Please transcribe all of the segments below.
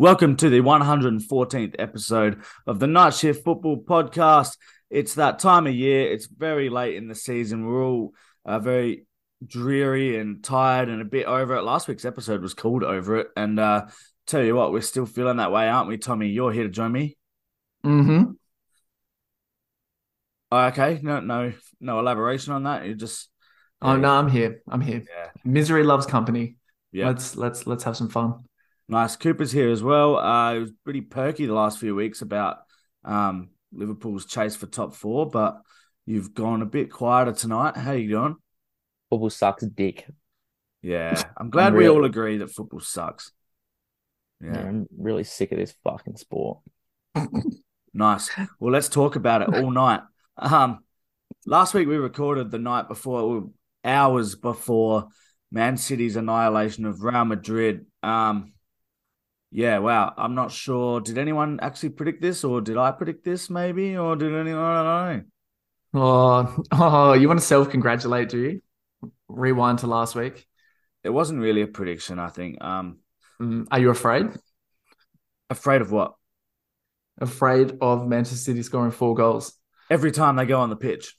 Welcome to the 114th episode of the Night Shift Football Podcast. It's that time of year. It's very late in the season. We're all uh, very dreary and tired and a bit over it. Last week's episode was called Over It. And uh, tell you what, we're still feeling that way, aren't we, Tommy? You're here to join me. Mm-hmm. Oh, okay. No, no, no elaboration on that. You just. Oh no, I'm here. I'm here. Yeah. Misery loves company. Yeah. Let's let's let's have some fun. Nice. Cooper's here as well. Uh, it was pretty perky the last few weeks about um, Liverpool's chase for top four, but you've gone a bit quieter tonight. How you doing? Football sucks dick. Yeah, I'm glad we really- all agree that football sucks. Yeah. Yeah, I'm really sick of this fucking sport. nice. Well, let's talk about it all night. Um, last week we recorded the night before, hours before Man City's annihilation of Real Madrid. Um, yeah, wow. I'm not sure. Did anyone actually predict this, or did I predict this? Maybe, or did anyone? I don't know. Oh, oh, you want to self-congratulate, do you? Rewind to last week. It wasn't really a prediction. I think. Um, Mm, Are you afraid? afraid of what? Afraid of Manchester City scoring four goals? Every time they go on the pitch.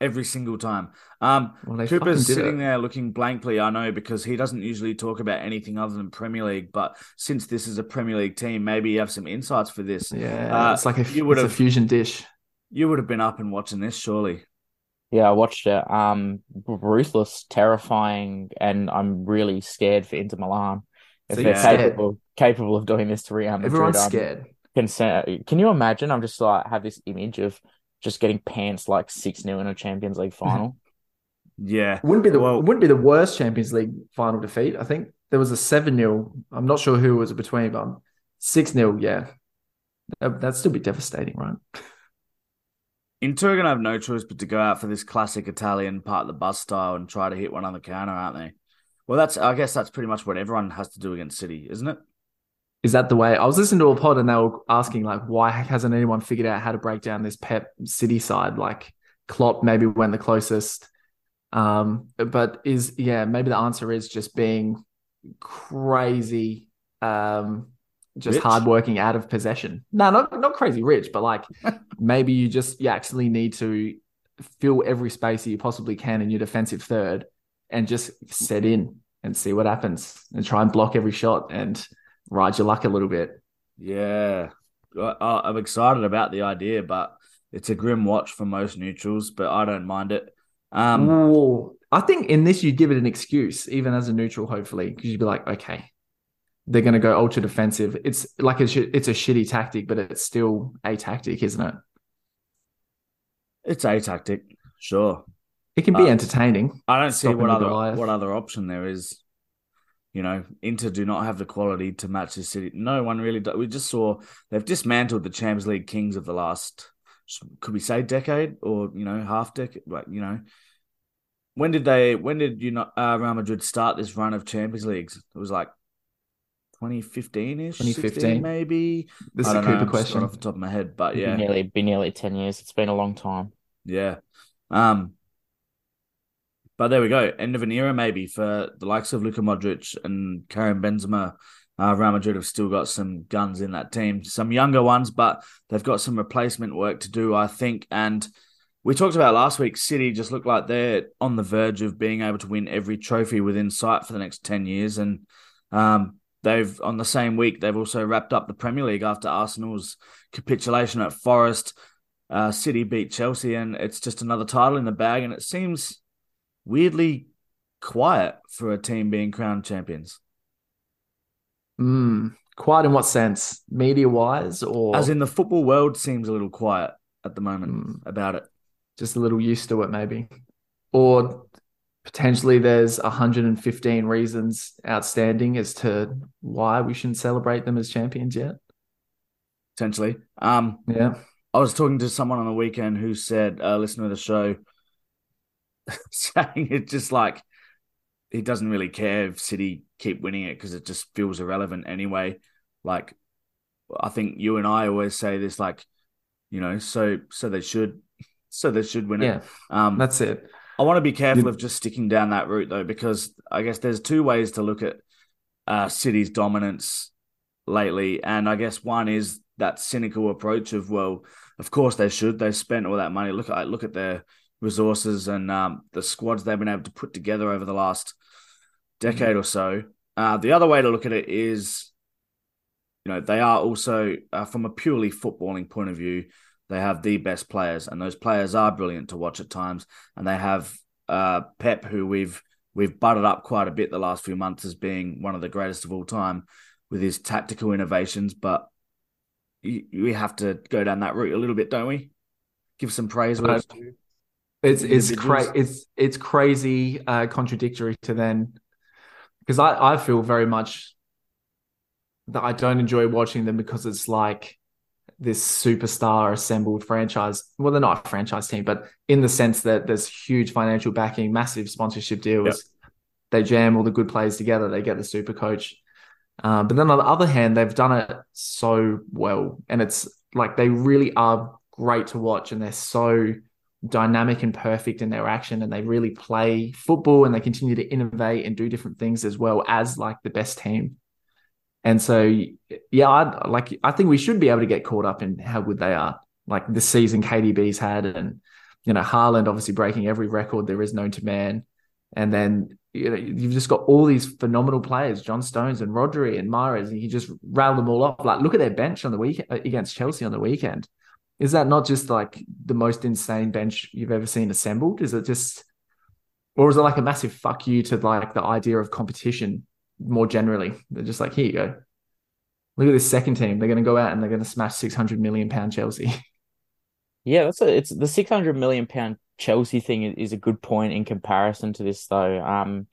Every single time. Um, Well, Cooper's sitting it. there looking blankly, I know, because he doesn't usually talk about anything other than Premier League. But since this is a Premier League team, maybe you have some insights for this. Yeah, Uh, it's like a, you it's would've- a fusion dish. You would have been up and watching this, surely. Yeah, I watched it. Um, ruthless, terrifying, and I'm really scared for Inter Milan. If So they're you're scared? capable capable of doing this to Real Madrid, Everyone's I'm scared. concerned. Can you imagine? I'm just like have this image of just getting pants like six 0 in a Champions League final. Yeah. Wouldn't be the Well- wouldn't be the worst Champions League final defeat. I think there was a seven 0 I'm not sure who it was between, but six 0 Yeah, that, that'd still be devastating, right? Inter are going to have no choice but to go out for this classic Italian part of the bus style and try to hit one on the counter, aren't they? Well, that's I guess that's pretty much what everyone has to do against City, isn't it? Is that the way? I was listening to a pod and they were asking like, why hasn't anyone figured out how to break down this Pep City side? Like Klopp maybe went the closest, um, but is yeah maybe the answer is just being crazy, um, just Rich? hardworking out of possession. No, not not crazy rich, but like maybe you just you actually need to fill every space that you possibly can in your defensive third and just set in and see what happens and try and block every shot and ride your luck a little bit. Yeah, I, I- I'm excited about the idea, but it's a grim watch for most neutrals. But I don't mind it. Um, Ooh. I think in this you'd give it an excuse, even as a neutral, hopefully, because you'd be like, okay, they're going to go ultra defensive. It's like a sh- it's a shitty tactic, but it's still a tactic, isn't it? it's a tactic, sure. It can be Uh, entertaining. I don't see what other Goliath. what other option there is. You know, Inter do not have the quality to match the City. No one really. Do. We just saw they've dismantled the Champions League kings of the last. Could we say decade or you know half decade? Like you know, when did they? When did you not uh, Real Madrid start this run of Champions Leagues? It was like 2015 ish, 2015. maybe. This is a don't know. Cooper question. off the top of my head, but Be yeah, nearly be nearly ten years. It's been a long time. yeah. Um, but there we go. End of an era, maybe for the likes of Luka Modric and Karim Benzema. Uh, Real Madrid have still got some guns in that team, some younger ones, but they've got some replacement work to do, I think. And we talked about last week. City just look like they're on the verge of being able to win every trophy within sight for the next ten years. And um, they've on the same week they've also wrapped up the Premier League after Arsenal's capitulation at Forest. Uh, City beat Chelsea, and it's just another title in the bag. And it seems weirdly quiet for a team being crowned champions. Mm, quiet in what sense? Media wise, or As in the football world seems a little quiet at the moment Mm. about it. just a little used to it, maybe, or potentially there's 115 reasons outstanding as to why we shouldn't celebrate them as champions yet. Potentially. Um, Yeah. I was talking to someone on the weekend who said, uh, listening to the show, saying it just like he doesn't really care if City keep winning it because it just feels irrelevant anyway. Like, I think you and I always say this, like, you know, so so they should, so they should win it. Yeah, Um, that's it. I want to be careful of just sticking down that route though, because I guess there's two ways to look at uh, City's dominance lately, and I guess one is that cynical approach of well, of course they should. They spent all that money. Look at look at their resources and um, the squads they've been able to put together over the last decade or so. Uh, the other way to look at it is, you know, they are also uh, from a purely footballing point of view, they have the best players, and those players are brilliant to watch at times. And they have uh, Pep, who we've we've butted up quite a bit the last few months as being one of the greatest of all time with his tactical innovations, but we have to go down that route a little bit, don't we? Give some praise. Right. It's it's cra- it's it's crazy uh, contradictory to then because I I feel very much that I don't enjoy watching them because it's like this superstar assembled franchise. Well, they're not a franchise team, but in the sense that there's huge financial backing, massive sponsorship deals. Yep. They jam all the good players together. They get the super coach. Uh, but then on the other hand, they've done it so well, and it's like they really are great to watch, and they're so dynamic and perfect in their action, and they really play football, and they continue to innovate and do different things as well as like the best team. And so, yeah, I like. I think we should be able to get caught up in how good they are. Like the season KDB's had, and you know, Haaland obviously breaking every record there is known to man, and then you know, you've just got all these phenomenal players, John Stones and Rodri and Mahrez, and you just rattle them all off. Like, look at their bench on the week uh, against Chelsea on the weekend. Is that not just like the most insane bench you've ever seen assembled? Is it just, or is it like a massive fuck you to like the idea of competition more generally? They're just like, here you go. Look at this second team. They're going to go out and they're going to smash six hundred million pound Chelsea. Yeah, that's a, it's the six hundred million pound Chelsea thing is a good point in comparison to this, though. Um,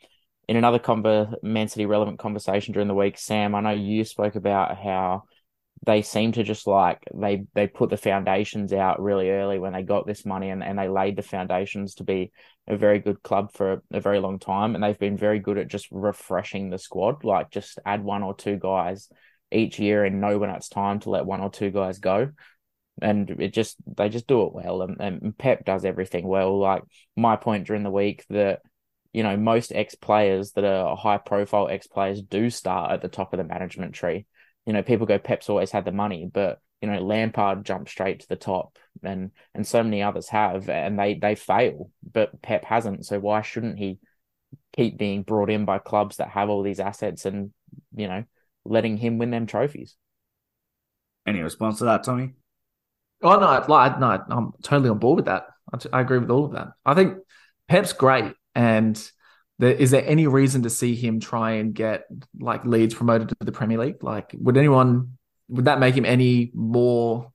in another conver- Man City relevant conversation during the week, Sam, I know you spoke about how they seem to just like they they put the foundations out really early when they got this money and, and they laid the foundations to be a very good club for a, a very long time and they've been very good at just refreshing the squad like just add one or two guys each year and know when it's time to let one or two guys go and it just they just do it well and, and Pep does everything well. Like my point during the week that you know most ex players that are high profile ex players do start at the top of the management tree. You know, people go Pep's always had the money, but you know Lampard jumped straight to the top, and and so many others have, and they they fail, but Pep hasn't. So why shouldn't he keep being brought in by clubs that have all these assets and you know letting him win them trophies? Any response to that, Tommy? Oh no, like no, I'm totally on board with that. I, I agree with all of that. I think Pep's great, and there, is there any reason to see him try and get like Leeds promoted to the Premier League? Like, would anyone would that make him any more?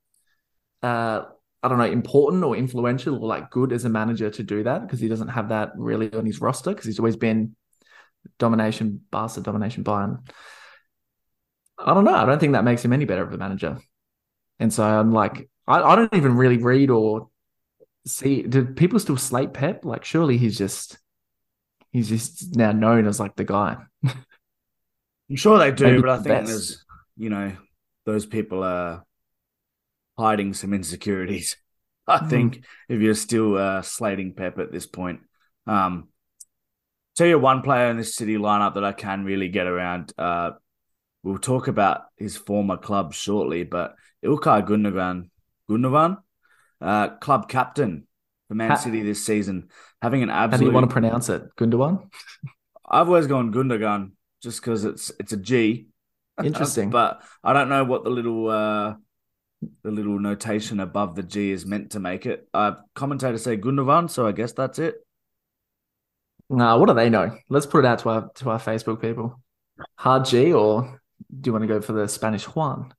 Uh, I don't know, important or influential or like good as a manager to do that because he doesn't have that really on his roster because he's always been domination, Barca domination, Bayern. I don't know. I don't think that makes him any better of a manager. And so I'm like, I, I don't even really read or see. Do people still slate Pep? Like, surely he's just he's just now known as like the guy. I'm sure they do, Maybe but I think best. there's you know those people are hiding some insecurities. I mm. think if you're still uh, slating Pep at this point, um, tell you one player in this City lineup that I can really get around. Uh, we'll talk about his former club shortly, but Ilkay Gundogan Gundogan, uh, club captain for Man City this season, having an absolute. How do you want to pronounce it? Gundogan. I've always gone Gundogan just because it's it's a G. Interesting, but I don't know what the little uh, the little notation above the G is meant to make it. Uh, commentators say Gundogan, so I guess that's it. Nah, what do they know? Let's put it out to our to our Facebook people. Hard G, or do you want to go for the Spanish Juan?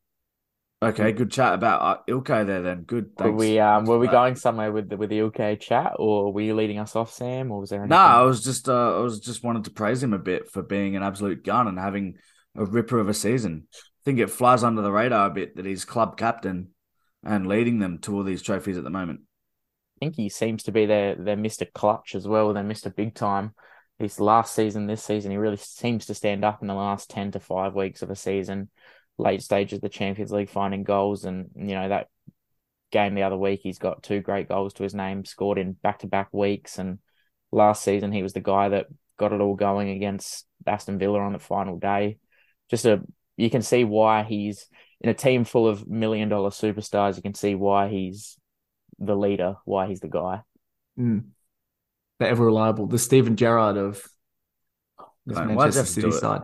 Okay, good chat about uh, Ilkay there. Then good. Thanks. Were we um were we going somewhere with the with the Ilkay chat, or were you leading us off, Sam, or was there? No, I was just uh, I was just wanted to praise him a bit for being an absolute gun and having a ripper of a season. I think it flies under the radar a bit that he's club captain and leading them to all these trophies at the moment. I think he seems to be their their Mister Clutch as well, their Mister Big Time. His last season, this season, he really seems to stand up in the last ten to five weeks of a season late stages of the Champions League finding goals. And, you know, that game the other week, he's got two great goals to his name, scored in back to back weeks. And last season, he was the guy that got it all going against Aston Villa on the final day. Just a you can see why he's in a team full of million dollar superstars. You can see why he's the leader, why he's the guy. Mm. The ever reliable, the Steven Gerrard of this Right, why'd Manchester City side.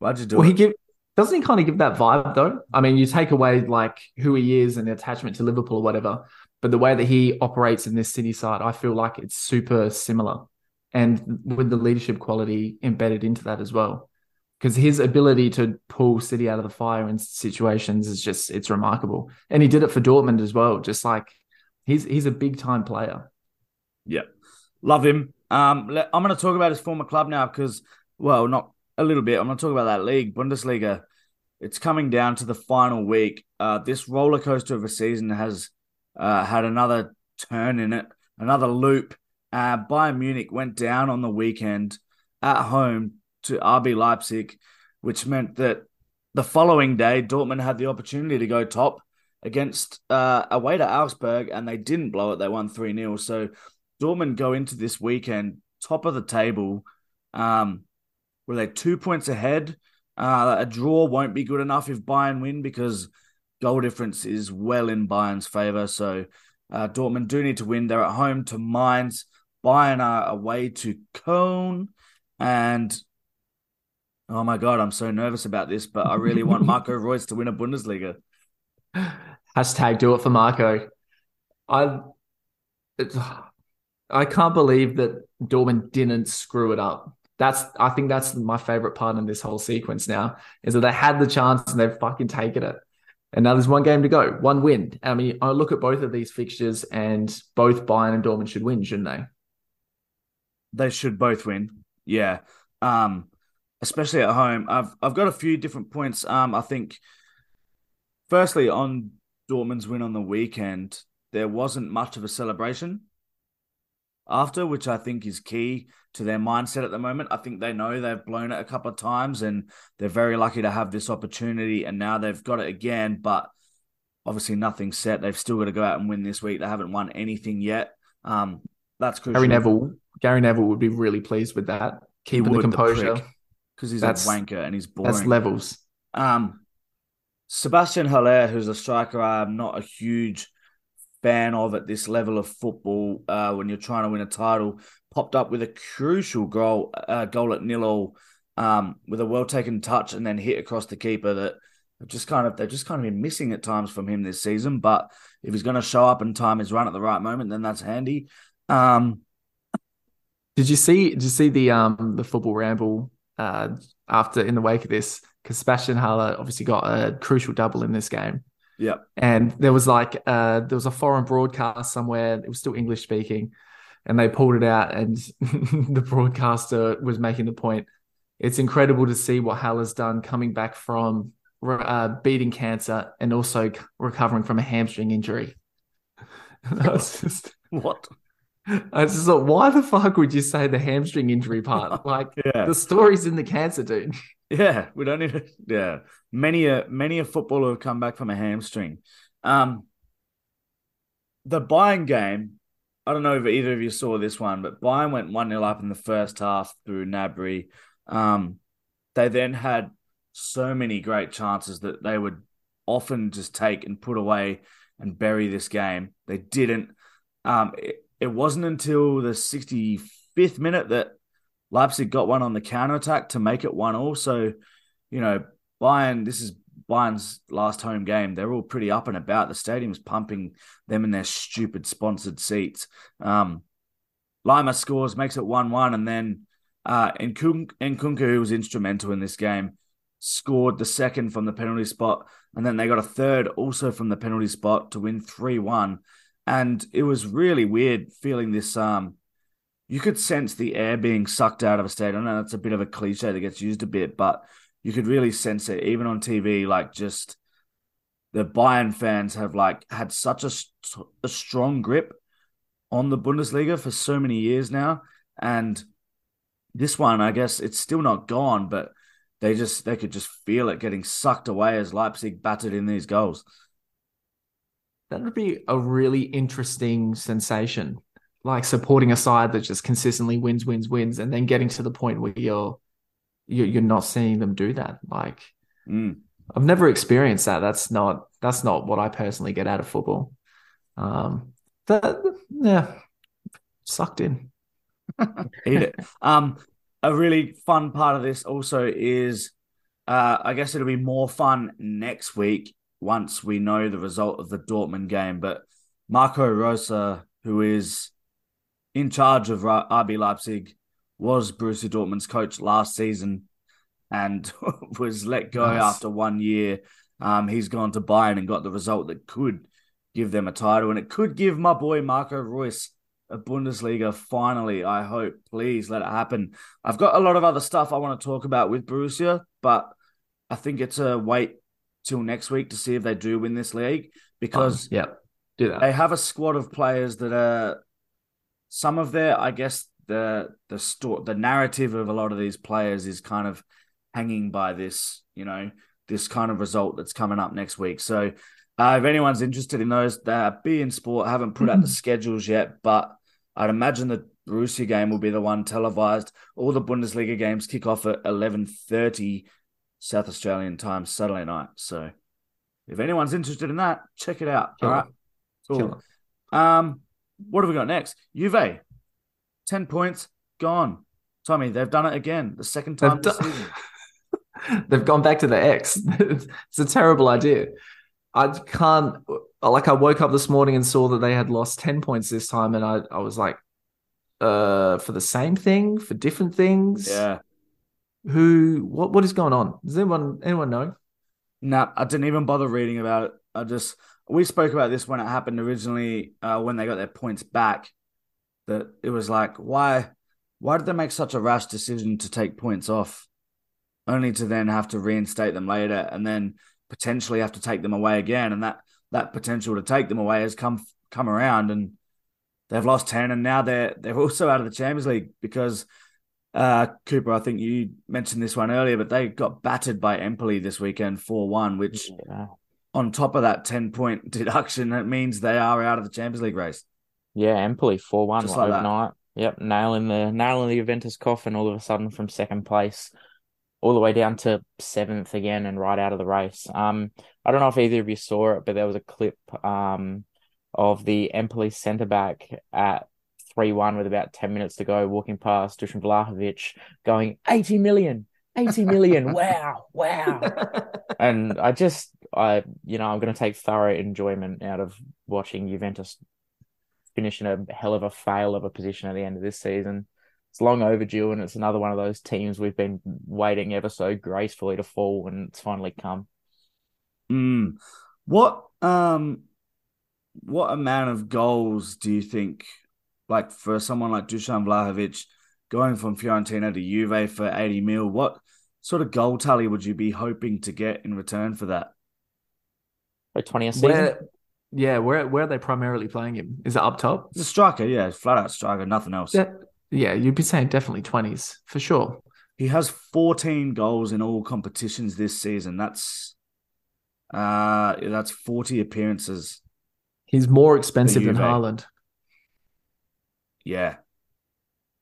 Why'd you do Well, it? he give doesn't he kind of give that vibe though? I mean, you take away like who he is and the attachment to Liverpool or whatever, but the way that he operates in this City side, I feel like it's super similar, and with the leadership quality embedded into that as well. Because his ability to pull City out of the fire in situations is just it's remarkable, and he did it for Dortmund as well. Just like he's he's a big time player. Yeah, love him. Um, I'm going to talk about his former club now because, well, not a little bit. I'm going to talk about that league, Bundesliga. It's coming down to the final week. Uh, this roller coaster of a season has uh, had another turn in it, another loop. Uh, Bayern Munich went down on the weekend at home to RB Leipzig, which meant that the following day Dortmund had the opportunity to go top against uh, away to Augsburg, and they didn't blow it. They won three 0 So Dortmund go into this weekend top of the table. Um, were they two points ahead? Uh, a draw won't be good enough if Bayern win because goal difference is well in Bayern's favor. So uh, Dortmund do need to win. They're at home to Mainz. Bayern are away to Köln, and oh my god, I'm so nervous about this. But I really want Marco Reus to win a Bundesliga. Hashtag do it for Marco. I it's, I can't believe that Dortmund didn't screw it up. That's I think that's my favorite part in this whole sequence now is that they had the chance and they've fucking taken it. And now there's one game to go, one win. I mean, I look at both of these fixtures and both Bayern and Dortmund should win, shouldn't they? They should both win. Yeah. Um, especially at home. I've I've got a few different points. Um, I think firstly on Dortmund's win on the weekend, there wasn't much of a celebration after, which I think is key to their mindset at the moment. I think they know they've blown it a couple of times and they're very lucky to have this opportunity and now they've got it again, but obviously nothing's set. They've still got to go out and win this week. They haven't won anything yet. Um, that's crucial. Gary Neville, Gary Neville would be really pleased with that. Keeping the composure. because he's That's- a wanker and he's boring. that's levels. Um, Sebastian Haller, who's a striker, I'm not a huge fan of at this level of football. Uh, when you're trying to win a title, popped up with a crucial goal, uh, goal at nil all, um, with a well taken touch and then hit across the keeper that just kind of they've just kind of been missing at times from him this season. But if he's going to show up and time his run at the right moment, then that's handy. Um, Did you see? Did you see the um the football ramble uh after in the wake of this? Because Sebastian Haller obviously got a crucial double in this game, yeah, and there was like uh there was a foreign broadcast somewhere. It was still English speaking, and they pulled it out, and the broadcaster was making the point. It's incredible to see what Hal has done coming back from uh, beating cancer and also recovering from a hamstring injury. I was just, what? I just thought, why the fuck would you say the hamstring injury part? Like Yeah, the story's in the cancer, dude. Yeah, we don't need to. Yeah, many a many a footballer have come back from a hamstring. Um, the Bayern game. I don't know if either of you saw this one, but Bayern went one 0 up in the first half through Gnabry. Um, they then had so many great chances that they would often just take and put away and bury this game. They didn't. Um, it, it wasn't until the 65th minute that Leipzig got one on the counter attack to make it one all. So, you know, Bayern, this is Bayern's last home game. They're all pretty up and about. The stadium's pumping them in their stupid sponsored seats. Um, Laimer scores, makes it 1 1, and then uh, Nkunku, Nkunku, who was instrumental in this game, scored the second from the penalty spot. And then they got a third also from the penalty spot to win 3 1. And it was really weird feeling this. Um, you could sense the air being sucked out of a stadium. I know that's a bit of a cliche that gets used a bit, but you could really sense it even on TV. Like just the Bayern fans have like had such a, st- a strong grip on the Bundesliga for so many years now, and this one, I guess, it's still not gone, but they just they could just feel it getting sucked away as Leipzig battered in these goals. That would be a really interesting sensation. Like supporting a side that just consistently wins, wins, wins, and then getting to the point where you're you're not seeing them do that. Like Mm. I've never experienced that. That's not that's not what I personally get out of football. Um, that yeah, sucked in. Eat it. Um, a really fun part of this also is, uh, I guess it'll be more fun next week once we know the result of the Dortmund game. But Marco Rose, who is in charge of RB Leipzig, was Borussia Dortmund's coach last season and was let go nice. after one year. Um, he's gone to Bayern and got the result that could give them a title, and it could give my boy Marco Reus a Bundesliga finally. I hope. Please let it happen. I've got a lot of other stuff I want to talk about with Borussia, but I think it's a wait till next week to see if they do win this league because um, yeah, do that. They have a squad of players that are some of their, I guess, the the story, the narrative of a lot of these players is kind of hanging by this, you know, this kind of result that's coming up next week. So, uh, if anyone's interested in those, that beIN Sport haven't put out the schedules yet, but I'd imagine the Borussia game will be the one televised. All the Bundesliga games kick off at eleven thirty South Australian time Saturday night. So, if anyone's interested in that, check it out. All right, cool. Um, what have we got next? Juve, ten points gone. Tommy, they've done it again. The second time this season. They've gone back to the X. it's a terrible idea. I can't like I woke up this morning and saw that they had lost 10 points this time and I, I was like uh for the same thing for different things yeah who what what is going on does anyone anyone know no nah, i didn't even bother reading about it i just we spoke about this when it happened originally uh when they got their points back that it was like why why did they make such a rash decision to take points off only to then have to reinstate them later and then potentially have to take them away again. And that that potential to take them away has come come around and they've lost 10 and now they're they're also out of the Champions League because uh, Cooper, I think you mentioned this one earlier, but they got battered by Empoli this weekend 4 1, which yeah. On top of that 10 point deduction, it means they are out of the Champions League race. Yeah, Empoli 4 1 like overnight. That. Yep, nailing the nailing the Juventus coffin all of a sudden from second place all the way down to seventh again and right out of the race. Um, I don't know if either of you saw it, but there was a clip um, of the Empoli centre back at 3 1 with about 10 minutes to go, walking past Dusan Vlahovic, going 80 million. 80 million. wow. Wow. and I just, I, you know, I'm going to take thorough enjoyment out of watching Juventus finish in a hell of a fail of a position at the end of this season it's long overdue, and it's another one of those teams we've been waiting ever so gracefully to fall, and it's finally come. Mm. What um, what amount of goals do you think, like for someone like Dusan Vlahovic, going from Fiorentina to Juve for eighty mil? What sort of goal tally would you be hoping to get in return for that? For twenty a season. Where, yeah, where where are they primarily playing him? Is it up top? It's a striker, yeah, flat out striker, nothing else. Yeah, yeah, you'd be saying definitely 20s for sure. He has 14 goals in all competitions this season. That's uh that's 40 appearances. He's more expensive than Haaland. Yeah.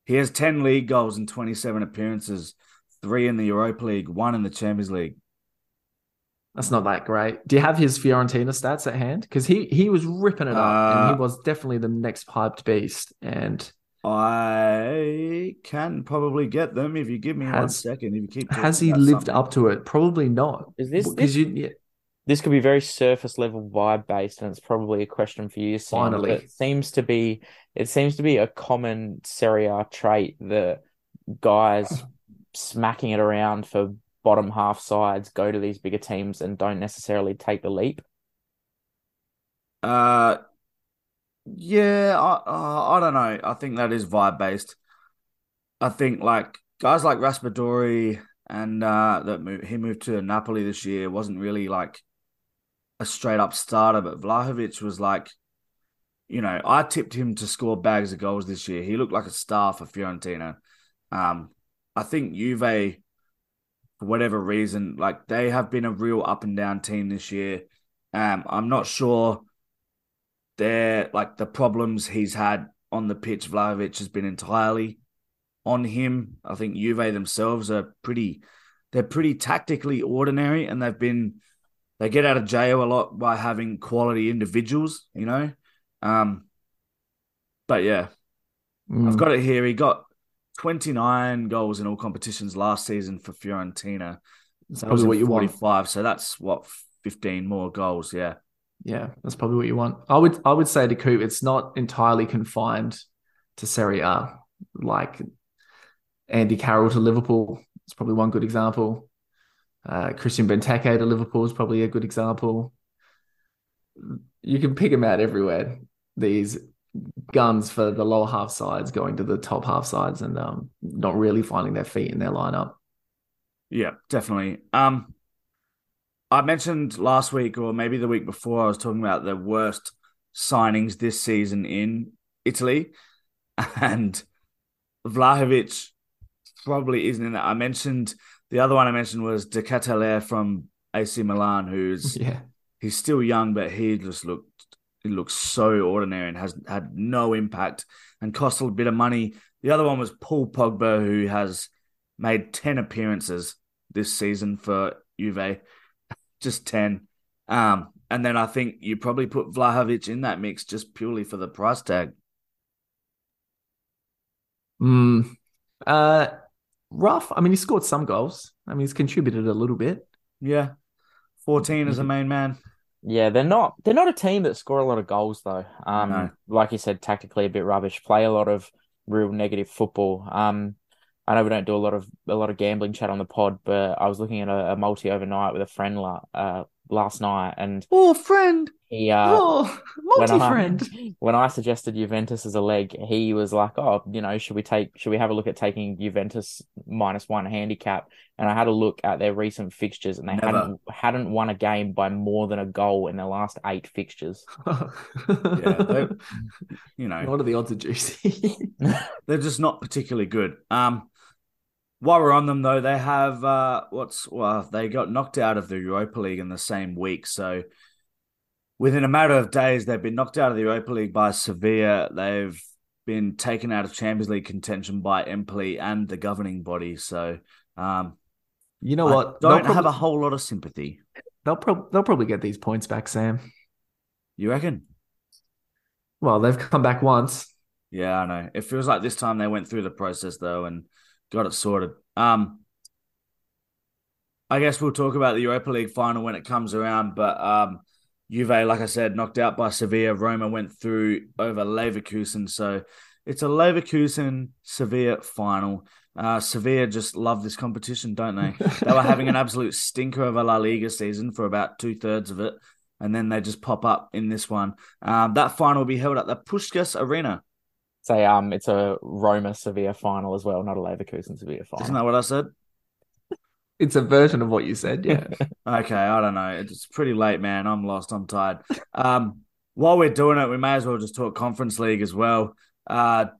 He has 10 league goals and 27 appearances, three in the Europa League, one in the Champions League. That's not that great. Do you have his Fiorentina stats at hand? Because he he was ripping it up, uh, and he uh, was definitely the next hyped beast. And I can probably get them if you give me has, one second. If you keep has he lived something. up to it? Probably not. Is this because you? Yeah. This could be very surface level vibe based, and it's probably a question for you. Sam, Finally, it seems to be. It seems to be a common Serie A trait that guys smacking it around for bottom half sides go to these bigger teams and don't necessarily take the leap. Uh, yeah, I uh, I don't know. I think that is vibe based. I think like guys like Raspadori and uh, that he moved to Napoli this year wasn't really like a straight up starter, but Vlahovic was like, you know, I tipped him to score bags of goals this year. He looked like a star for Fiorentina. Um, I think Juve, for whatever reason, like they have been a real up and down team this year. Um, I'm not sure they're like the problems he's had on the pitch, Vlahovic has been entirely on him. I think Juve themselves are pretty, they're pretty tactically ordinary, and they've been they get out of jail a lot by having quality individuals, you know. Um, but yeah, Mm. I've got it here. He got 29 goals in all competitions last season for Fiorentina. That's probably what you want. 45, so that's what 15 more goals. Yeah, Yeah, that's probably what you want. I would I would say to Coop, it's not entirely confined to Serie A. Like Andy Carroll to Liverpool is probably one good example. Uh, Christian Benteke to Liverpool is probably a good example. You can pick them out everywhere. These guns for the lower half sides going to the top half sides and um, not really finding their feet in their lineup. yeah, definitely. Um, I mentioned last week or maybe the week before, I was talking about the worst signings this season in Italy, and Vlahovic probably isn't in that. I mentioned the other one I mentioned was De Ketelaere from AC Milan, who's Yeah. he's still young, but he just looked he looks so ordinary and has had no impact and cost a bit of money. The other one was Paul Pogba, who has made ten appearances this season for Juve, just ten. Um, and then I think you probably put Vlahovic in that mix just purely for the price tag. Mm. Uh, rough. I mean, he scored some goals. I mean, he's contributed a little bit. Yeah, fourteen as a main man. Yeah, they're not they're not a team that score a lot of goals though. Um, No. like you said, tactically a bit rubbish. Play a lot of real negative football. Um, I know we don't do a lot of a lot of gambling chat on the pod, but I was looking at a, a multi overnight with a friend la- uh, last night, and Oh, friend. he uh oh, multi-friend. when I suggested Juventus as a leg, he was like, "Oh, you know, should we take? Should we have a look at taking Juventus minus one handicap?" And I had a look at their recent fixtures, and they Never. hadn't hadn't won a game by more than a goal in their last eight fixtures. Yeah, they, you know, What are the odds of juicy? they're just not particularly good. Um, while we're on them though, they have uh, what's well, they got knocked out of the Europa League in the same week. So within a matter of days, they've been knocked out of the Europa League by Sevilla. They've been taken out of Champions League contention by Empoli and the governing body. So um, you know I what? don't they'll have a whole lot of sympathy. They'll prob- they'll probably get these points back, Sam. You reckon? Well, they've come back once. Yeah, I know. It feels like this time they went through the process though and got it sorted. Um, I guess we'll talk about the Europa League final when it comes around. But um, Juve, like I said, knocked out by Sevilla. Roma went through over Leverkusen, so it's a Leverkusen Sevilla final. Uh, Sevilla just love this competition, don't they? they were having an absolute stinker of a La Liga season for about two thirds of it, and then they just pop up in this one. Um, that final will be held at the Puskás Arena. Say, um, it's a Roma Sevilla final as well, not a Leverkusen Sevilla final. Isn't that what I said? It's a version of what you said. Yeah. Okay, I don't know. It's pretty late, man. I'm lost. I'm tired. Um, while we're doing it, we may as well just talk Conference League as well. Uh, do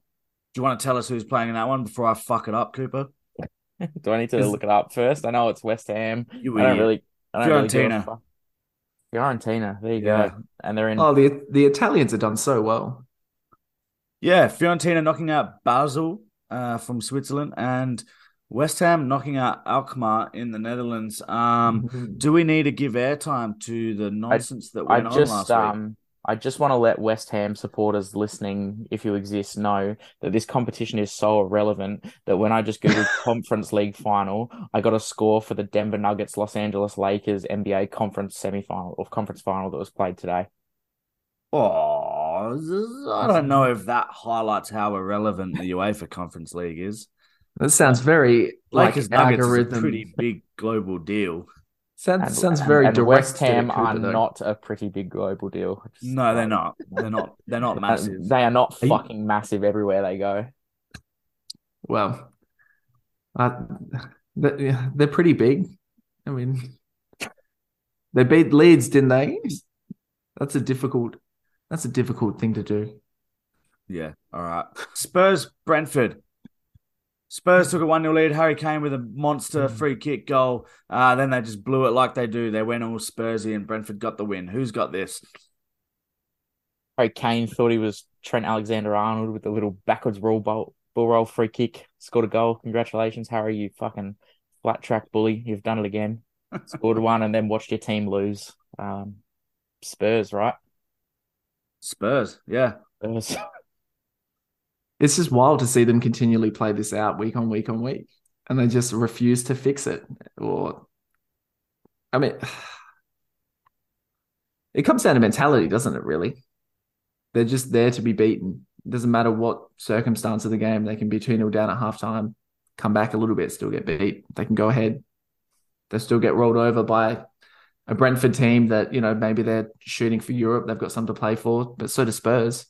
you want to tell us who's playing in that one before I fuck it up, Cooper? Do I need to Is- look it up first? I know it's West Ham. You I don't idiot. really. I don't really give a Fiorentina. fuck. Fiorentina. There you Yeah. go. And they're in. Oh, the the Italians have done so well. Yeah, Fiorentina knocking out Basel uh, from Switzerland and West Ham knocking out Alkmaar in the Netherlands. Um, do we need to give airtime to the nonsense that I went on just last week? um I just want to let West Ham supporters listening, if you exist, know that this competition is so irrelevant that when I just googled Conference League final, I got a score for the Denver Nuggets Los Angeles Lakers NBA conference semifinal or conference final that was played today. Oh, I don't know if that highlights how irrelevant the UEFA Conference League is. That sounds very like Lakers a algorithm. pretty big global deal. Sounds And, sounds and- very and direct. West to Ham Cooper, are though. not a pretty big global deal. Just- No, they're not. They're not. They're not Uh, massive. They are not Are you- fucking massive everywhere they go. Well, uh, they- yeah, they're pretty big. I mean, they beat Leeds, didn't they? That's a difficult. That's a difficult thing to do. Yeah. All right. Spurs, Brentford. Spurs took a 1 0 lead. Harry Kane with a monster free kick goal. Uh, then they just blew it like they do. They went all Spursy and Brentford got the win. Who's got this? Harry Kane thought he was Trent Alexander Arnold with a little backwards roll ball, Ball roll free kick, scored a goal. Congratulations, Harry. You fucking flat track bully. You've done it again. Scored one and then watched your team lose. Um, Spurs, right? Spurs, yeah. Spurs. It's just wild to see them continually play this out week on week on week, and they just refuse to fix it. Or, I mean, it comes down to mentality, doesn't it? Really, they're just there to be beaten. It doesn't matter what circumstance of the game. They can be 2 0 down at halftime, come back a little bit, still get beat. They can go ahead. They still get rolled over by a Brentford team that, you know, maybe they're shooting for Europe. They've got something to play for, but so do Spurs.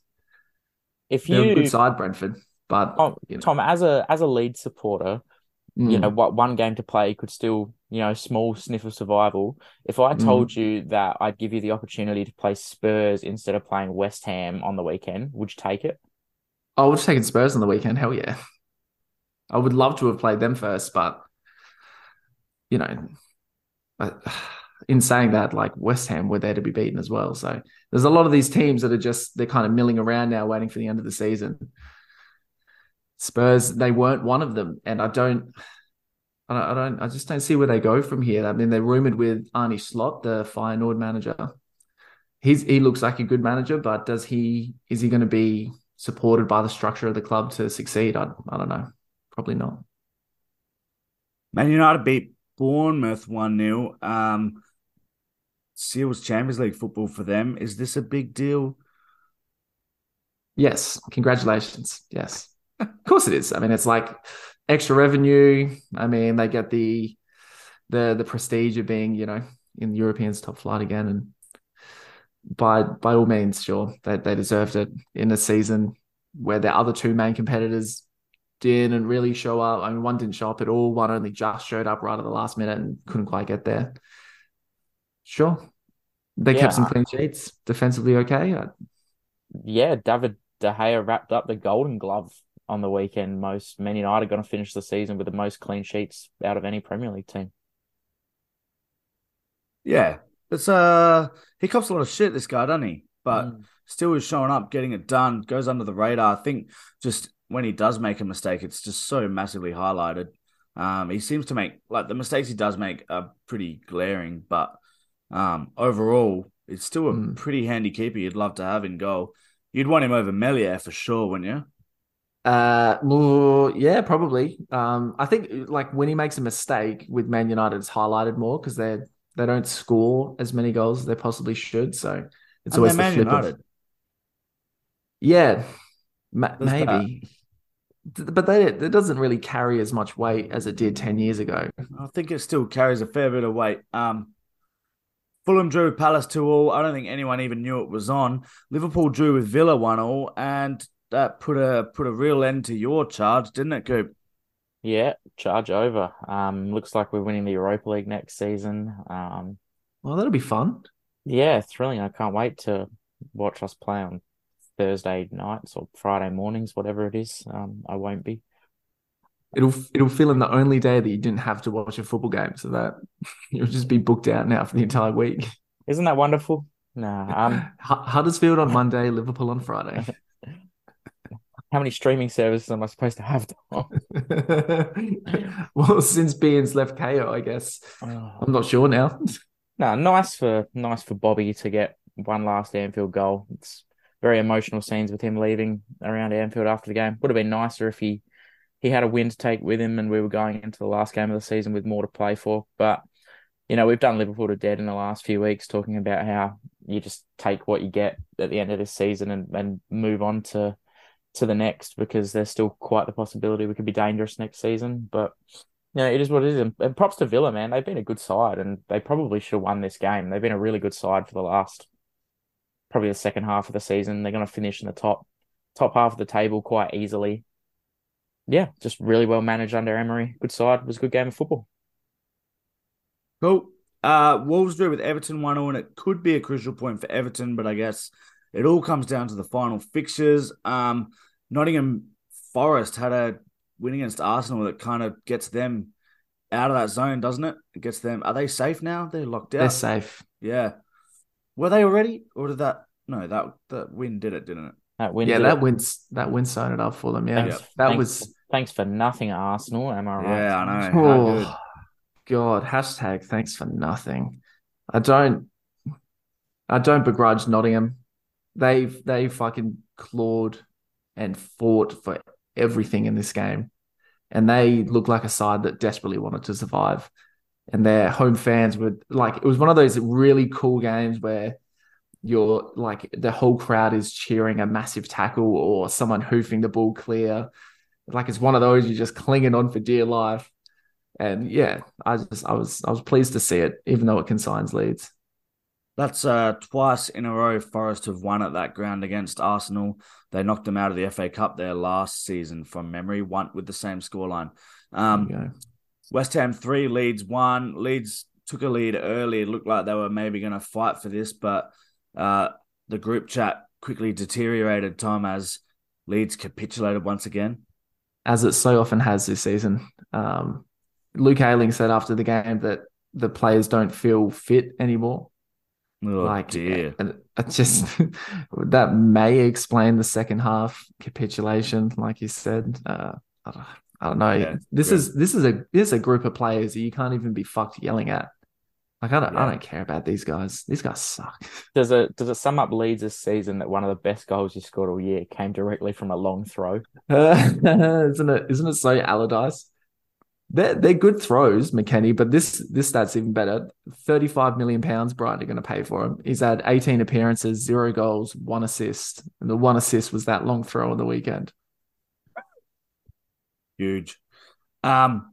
If They're you a good side, Brentford. But Tom, you know, Tom, as a as a lead supporter, you mm, know what one game to play could still, you know, small sniff of survival. If I Mm. told you that I'd give you the opportunity to play Spurs instead of playing West Ham on the weekend, would you take it? I would have taken Spurs on the weekend. Hell yeah. I would love to have played them first, but you know, but in saying that, like West Ham were there to be beaten as well. So there's a lot of these teams that are just they're kind of milling around now, waiting for the end of the season. Spurs, they weren't one of them, and I don't, I don't, I just don't see where they go from here. I mean, they're rumored with Arne Slot, the Fire Feyenoord manager. He's he looks like a good manager, but does he is he going to be supported by the structure of the club to succeed? I, I don't know. Probably not. Man United beat Bournemouth 1 0. Um, Seals Champions League football for them. Is this a big deal? Yes, congratulations. Yes, of course it is. I mean, it's like extra revenue. I mean, they get the the the prestige of being, you know, in the Europeans' top flight again, and by by all means, sure, they they deserved it in a season where their other two main competitors didn't really show up. I mean, one didn't show up at all. One only just showed up right at the last minute and couldn't quite get there. Sure, they Yeah. kept some clean sheets. Defensively, okay. I- Yeah, David De Gea wrapped up the Golden Glove on the weekend. Most Man United are going to finish the season with the most clean sheets out of any Premier League team. Yeah. It's uh he cops a lot of shit, this guy, doesn't he? But Mm. still is showing up, getting it done, goes under the radar. I think just when he does make a mistake, it's just so massively highlighted. Um, he seems to make like the mistakes he does make are pretty glaring, but um, overall, it's still a Mm. pretty handy keeper you'd love to have in goal. You'd want him over Melier for sure, wouldn't you? Uh, well, yeah, probably. Um, I think like when he makes a mistake with Man United, it's highlighted more because they they don't score as many goals as they possibly should. So it's And always the Man flip of United. yeah, ma- There's that. maybe, but they it doesn't really carry as much weight as it did ten years ago. I think it still carries a fair bit of weight. Um, Fulham drew with Palace 2 all. I don't think anyone even knew it was on. Liverpool drew with Villa 1 all, and that put a put a real end to your charge, didn't it, Coop? Yeah, charge over. Um, looks like we're winning the Europa League next season. Um, Well, that'll be fun. yeah, thrilling. I can't wait to watch us play on Thursday nights or Friday mornings, whatever it is. Um, I won't be. It'll it'll fill in the only day that you didn't have to watch a football game, so that you'll just be booked out now for the entire week. Isn't that wonderful? Nah. Um, Hu- Huddersfield on Monday, Liverpool on Friday. how many streaming services am I supposed to have? Well, since beIN's left Kayo, I guess. Oh. I'm not sure now. No, nice for nice for Bobby to get one last Anfield goal. It's very emotional scenes with him leaving around Anfield after the game. Would have been nicer if he he had a win to take with him and we were going into the last game of the season with more to play for. But you know, we've done Liverpool to dead in the last few weeks, talking about how you just take what you get at the end of this season and, and move on to to the next because there's still quite the possibility we could be dangerous next season. But you know, it is what it is. And, and props to Villa, man. They've been a good side and they probably should have won this game. They've been a really good side for the last probably the second half of the season. They're going to finish in the top top half of the table quite easily. Yeah, just really well managed under Emery. Good side. It was a good game of football. Cool. Uh, Wolves drew with Everton 1 0, and it could be a crucial point for Everton, but I guess it all comes down to the final fixtures. Um, Nottingham Forest had a win against Arsenal that kind of gets them out of that zone, doesn't it? It gets them. Are they safe now? They're locked out. They're safe. Yeah. Were they already, or did that? No, that that win did it, didn't it? That win, yeah, that it. wins that win started up for them. Yeah, Thanks- that thanks- was Thanks for nothing, Arsenal. Am I right? Yeah, I know. Oh, good. God, hashtag thanks for nothing. I don't I don't begrudge Nottingham. They've they fucking clawed and fought for everything in this game. And they look like a side that desperately wanted to survive. And their home fans were like it was one of those really cool games where you're like the whole crowd is cheering a massive tackle or someone hoofing the ball clear. Like it's one of those you're just clinging on for dear life. And yeah, I just I was I was pleased to see it, even though it consigns Leeds. That's uh, twice in a row Forest have won at that ground against Arsenal. They knocked them out of the FA Cup there last season from memory, one with the same scoreline. Um, There you go. West Ham three, Leeds one. Leeds took a lead early. It looked like they were maybe going to fight for this, but uh, the group chat quickly deteriorated. Tom as Leeds capitulated once again. As it so often has this season. Um, Luke Ayling said after the game that the players don't feel fit anymore. Oh like, dear. and it just that may explain the second half capitulation, like you said. Uh, I, don't, I don't know. Yeah, this is this is a this is a group of players that you can't even be fucked yelling at. Like I don't I don't care about these guys. These guys suck. Does it does it sum up Leeds this season that one of the best goals you scored all year came directly from a long throw? isn't it? Isn't it so Allardyce? They're they're good throws, McKennie, but this this stat's even better. Thirty five million pounds. Brighton are going to pay for him. He's had eighteen appearances, zero goals, one assist, and the one assist was that long throw on the weekend. Huge. Um,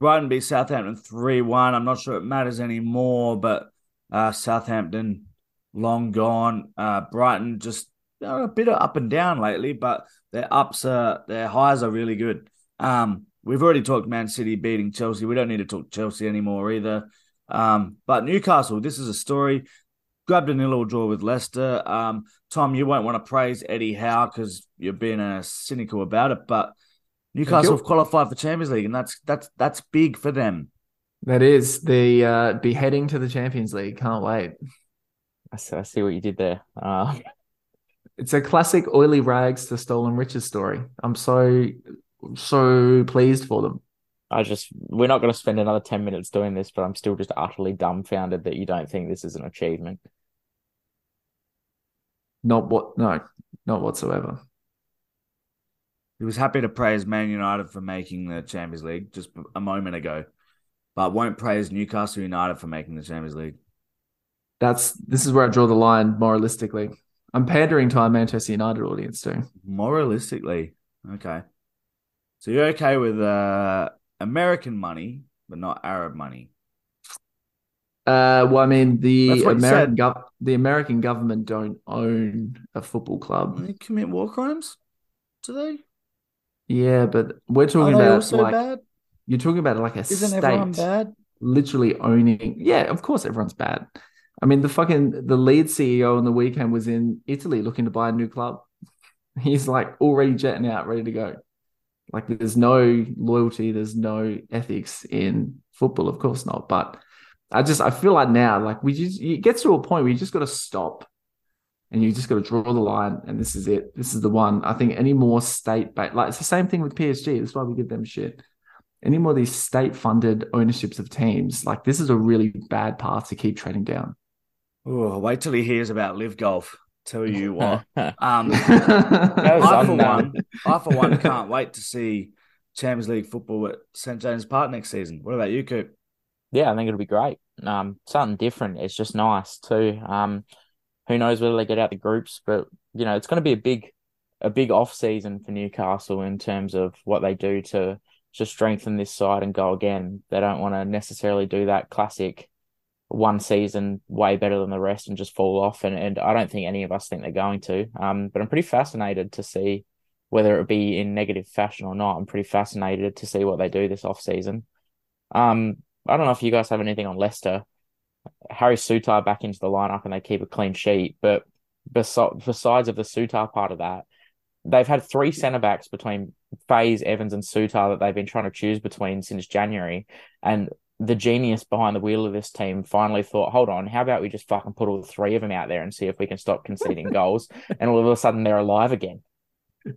Brighton beat Southampton 3 1. I'm not sure it matters anymore, but uh, Southampton long gone. Uh, Brighton just a bit of up and down lately, but their ups are their highs are really good. Um, we've already talked Man City beating Chelsea. We don't need to talk Chelsea anymore either. Um, but Newcastle, this is a story. Grabbed a nil draw with Leicester. Um, Tom, you won't want to praise Eddie Howe because you're being uh, cynical about it, but Newcastle have qualified for Champions League, and that's that's that's big for them. That is the uh, be heading to the Champions League. Can't wait. I see, I see what you did there. Uh, It's a classic oily rags to stolen riches story. I'm so so pleased for them. I just we're not going to spend another ten minutes doing this, but I'm still just utterly dumbfounded that you don't think this is an achievement. Not what no, not whatsoever. He was happy to praise Man United for making the Champions League just a moment ago, but won't praise Newcastle United for making the Champions League. That's this is where I draw the line moralistically. I'm pandering to our Manchester United audience too. Moralistically, okay. So you're okay with uh, American money, but not Arab money. Uh, well, I mean, the That's what you American gov- the American government don't own a football club. They commit war crimes, do they? Yeah, but we're talking about like bad? you're talking about like a Isn't state everyone bad? literally owning. Yeah, of course, everyone's bad. I mean, the fucking the lead CEO on the weekend was in Italy looking to buy a new club. He's like already jetting out, ready to go. Like, there's no loyalty, there's no ethics in football, of course not. But I just I feel like now, like we just it gets to a point where you just got to stop, and you just got to draw the line, and this is it. This is the one. I think any more state based, like it's the same thing with PSG. That's why we give them shit any more of these state funded ownerships of teams, like this is a really bad path to keep treading down. Oh, wait till he hears about live golf. Tell you what. Um, That was I for one, I for one can't wait to see Champions League football at St James Park next season. What about you, Coop? Yeah, I think it'll be great. Um, something different. It's just nice too. Um, who knows whether they get out the groups, but you know, it's going to be a big, a big off season for Newcastle in terms of what they do to to strengthen this side and go again. They don't want to necessarily do that classic one season way better than the rest and just fall off. And and I don't think any of us think they're going to. Um, but I'm pretty fascinated to see whether it be in negative fashion or not. I'm pretty fascinated to see what they do this off season. Um, I don't know if you guys have anything on Leicester. Harry Souttar back into the lineup and they keep a clean sheet. But besides, of the Souttar part of that, they've had three centre backs between Faes, Evans, and Souttar that they've been trying to choose between since January. And the genius behind the wheel of this team finally thought, hold on, how about we just fucking put all three of them out there and see if we can stop conceding goals? And all of a sudden they're alive again.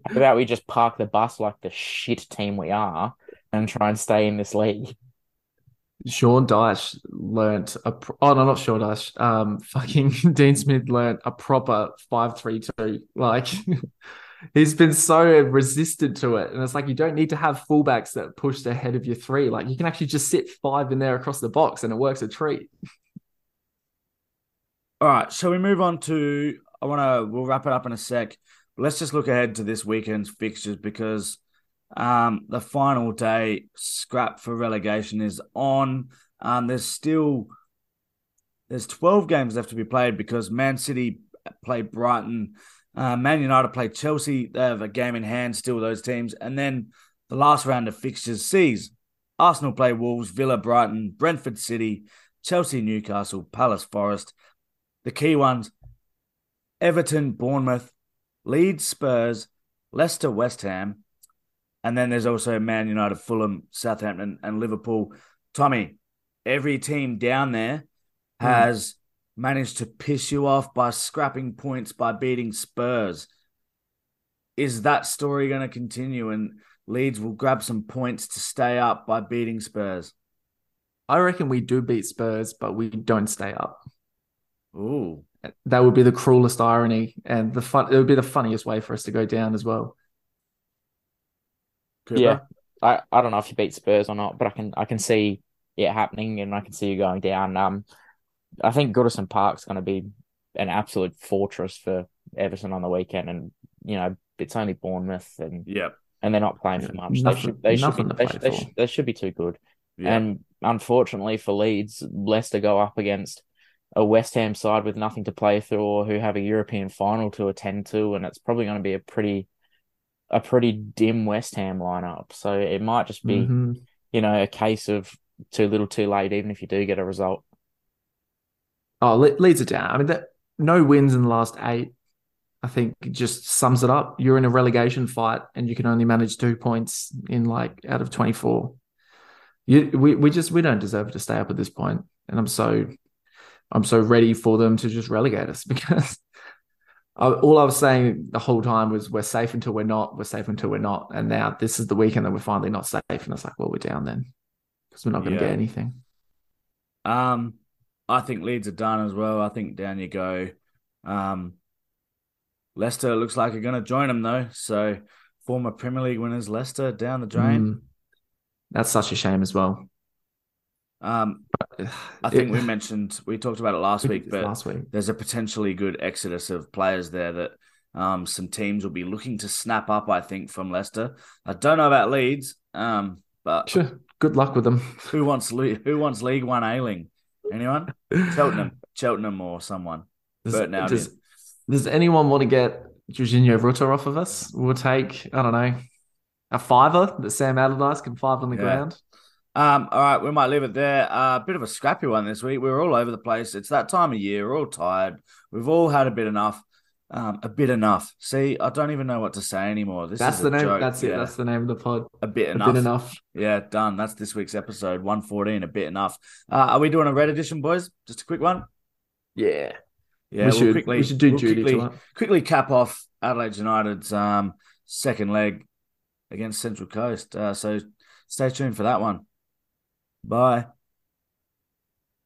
How about we just park the bus like the shit team we are and try and stay in this league? Sean Dyche learnt a pro- oh no not Sean Dyche um fucking Dean Smith learnt a proper five three two like he's been so resistant to it and it's like you don't need to have fullbacks that push ahead of your three like you can actually just sit five in there across the box and it works a treat. All right, shall we move on to? I want to. We'll wrap it up in a sec. Let's just look ahead to this weekend's fixtures because um, the final day scrap for relegation is on. Um, there's still there's 12 games left to be played because Man City play Brighton, uh, Man United play Chelsea. They have a game in hand still. Those teams, and then the last round of fixtures sees Arsenal play Wolves, Villa, Brighton, Brentford City, Chelsea, Newcastle, Palace, Forest. The key ones: Everton, Bournemouth, Leeds, Spurs, Leicester, West Ham, and then there's also Man United, Fulham, Southampton, and Liverpool. Tommy, every team down there has mm. managed to piss you off by scrapping points by beating Spurs. Is that story going to continue and Leeds will grab some points to stay up by beating Spurs? I reckon we do beat Spurs, but we don't stay up. Ooh. That would be the cruelest irony, and the fun. It would be the funniest way for us to go down as well. Cooper? Yeah, I, I don't know if you beat Spurs or not, but I can I can see it happening, and I can see you going down. Um, I think Goodison Park's going to be an absolute fortress for Everton on the weekend, and you know it's only Bournemouth, and yeah, and they're not playing for much. Nothing, they should they should be they should, they, should, they should be too good. Yeah. And unfortunately for Leeds, Leicester go up against a West Ham side with nothing to play through or who have a European final to attend to, and it's probably going to be a pretty a pretty dim West Ham lineup. So it might just be, mm-hmm. you know, a case of too little, too late, even if you do get a result. Oh, Leeds it down. I mean, that no wins in the last eight. I think just sums it up. You're in a relegation fight, and you can only manage two points in like out of twenty four. You, we, we just we don't deserve to stay up at this point, and I'm so I'm so ready for them to just relegate us because I, all I was saying the whole time was we're safe until we're not, we're safe until we're not, and now this is the weekend that we're finally not safe, and it's like, well, we're down then because we're not going to yeah. get anything. Um, I think Leeds are done as well. I think down you go. Um, Leicester looks like are going to join them though, so former Premier League winners Leicester down the drain. Mm, that's such a shame as well. Um, I think it, we mentioned we talked about it last week, but last week. there's a potentially good exodus of players there that um, some teams will be looking to snap up. I think from Leicester. I don't know about Leeds, um, but sure. Good luck with them. Who wants who wants League One Ayling? Anyone? Cheltenham, Cheltenham, or someone. Does, does, does anyone want to get Georginio Rutter off of us? We'll take I don't know a fiver that Sam Allardyce can five on the yeah. ground. Um, all right, we might leave it there. A uh, bit of a scrappy one this week. We are all over the place. It's that time of year. We're all tired. We've all had a bit enough. Um, a bit enough. See, I don't even know what to say anymore. This that's is the name. Joke. That's it. That's the name of the pod. A bit enough. A bit enough. Yeah, done. That's this week's episode one fourteen. A bit enough. Uh, are we doing a red edition, boys? Just a quick one. Yeah. Yeah. We we'll should. Quickly, we should do we'll quickly. Quickly cap off Adelaide United's um, second leg against Central Coast. Uh, so stay tuned for that one. Bye.